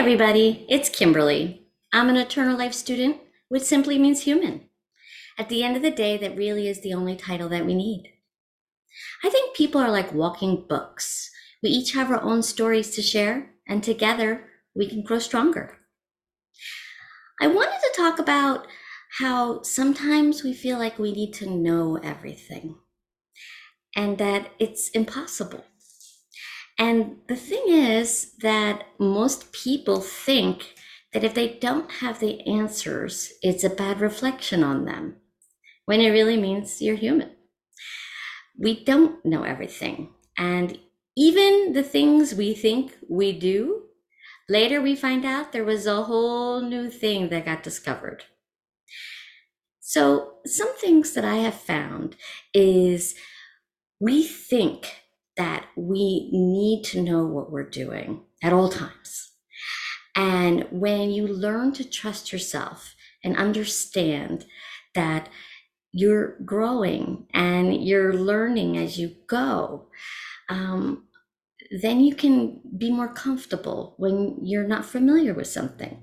everybody, it's Kimberly. I'm an eternal life student, which simply means human. At the end of the day, that really is the only title that we need. I think people are like walking books. We each have our own stories to share, and together we can grow stronger. I wanted to talk about how sometimes we feel like we need to know everything and that it's impossible. And the thing is that most people think that if they don't have the answers, it's a bad reflection on them, when it really means you're human. We don't know everything. And even the things we think we do, later we find out there was a whole new thing that got discovered. So, some things that I have found is we think that we need to know what we're doing at all times. And when you learn to trust yourself and understand that you're growing and you're learning as you go, um, then you can be more comfortable when you're not familiar with something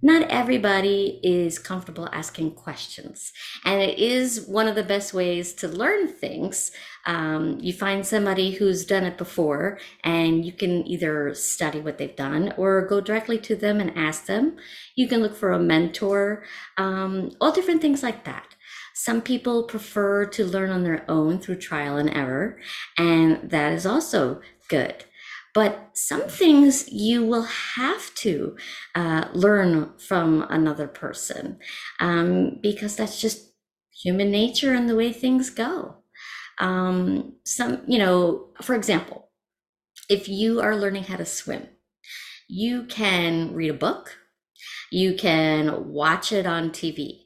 not everybody is comfortable asking questions. And it is one of the best ways to learn things. Um, you find somebody who's done it before, and you can either study what they've done or go directly to them and ask them. You can look for a mentor, um, all different things like that. Some people prefer to learn on their own through trial and error, and that is also good. But some things you will have to uh, learn from another person um, because that's just human nature and the way things go. Um, some, you know, for example, if you are learning how to swim, you can read a book, you can watch it on TV,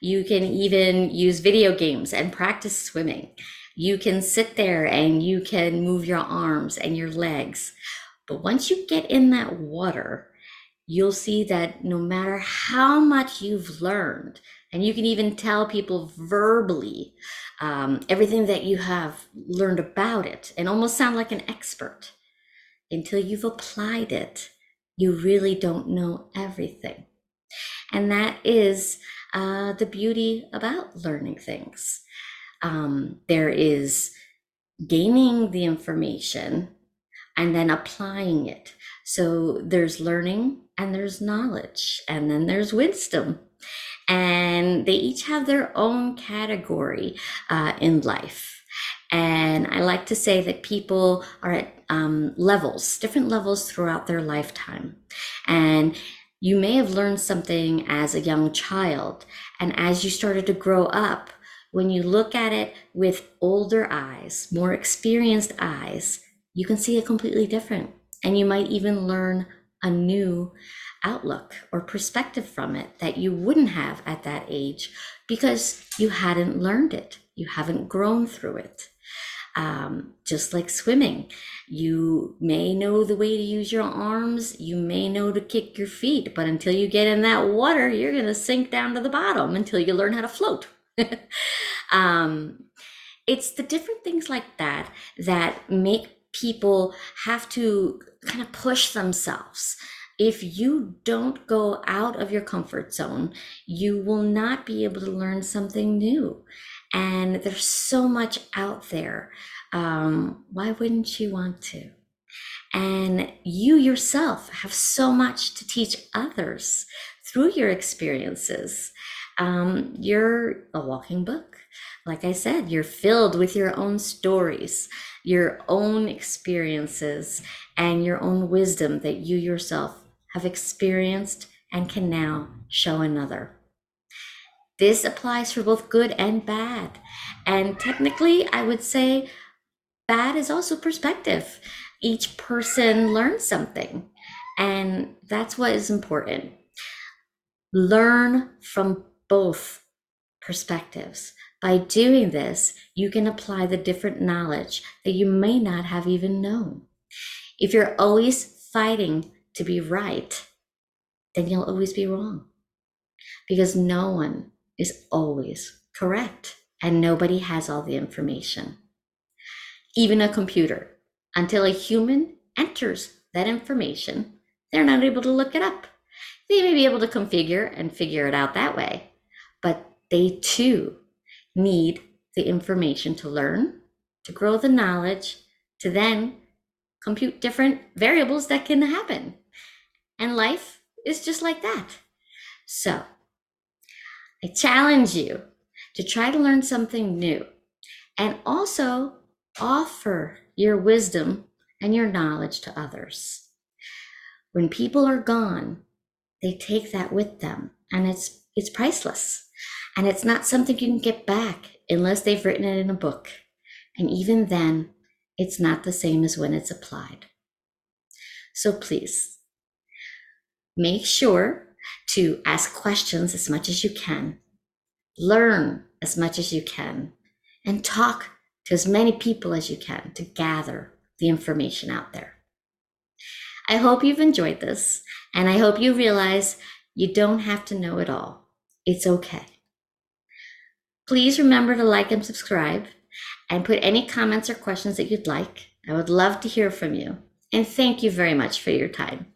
you can even use video games and practice swimming. You can sit there and you can move your arms and your legs. But once you get in that water, you'll see that no matter how much you've learned, and you can even tell people verbally um, everything that you have learned about it and almost sound like an expert, until you've applied it, you really don't know everything. And that is uh, the beauty about learning things um, there is gaining the information and then applying it. So there's learning and there's knowledge and then there's wisdom. And they each have their own category uh, in life. And I like to say that people are at um, levels, different levels throughout their lifetime. And you may have learned something as a young child. And as you started to grow up, when you look at it with older eyes, more experienced eyes, you can see it completely different. And you might even learn a new outlook or perspective from it that you wouldn't have at that age because you hadn't learned it. You haven't grown through it. Um, just like swimming, you may know the way to use your arms, you may know to kick your feet, but until you get in that water, you're going to sink down to the bottom until you learn how to float. um, it's the different things like that that make people have to kind of push themselves. If you don't go out of your comfort zone, you will not be able to learn something new. And there's so much out there. Um, why wouldn't you want to? And you yourself have so much to teach others through your experiences um, you're a walking book. Like I said, you're filled with your own stories, your own experiences, and your own wisdom that you yourself have experienced and can now show another. This applies for both good and bad. And technically, I would say bad is also perspective. Each person learns something, and that's what is important. Learn from both perspectives. By doing this, you can apply the different knowledge that you may not have even known. If you're always fighting to be right, then you'll always be wrong because no one is always correct and nobody has all the information. Even a computer, until a human enters that information, they're not able to look it up. They may be able to configure and figure it out that way, but they too need the information to learn, to grow the knowledge, to then compute different variables that can happen. And life is just like that. So I challenge you to try to learn something new and also offer your wisdom and your knowledge to others. When people are gone, they take that with them and it's it's priceless. And it's not something you can get back unless they've written it in a book. And even then, it's not the same as when it's applied. So please make sure to ask questions as much as you can, learn as much as you can, and talk to as many people as you can to gather the information out there. I hope you've enjoyed this, and I hope you realize you don't have to know it all. It's okay. Please remember to like and subscribe and put any comments or questions that you'd like. I would love to hear from you. And thank you very much for your time.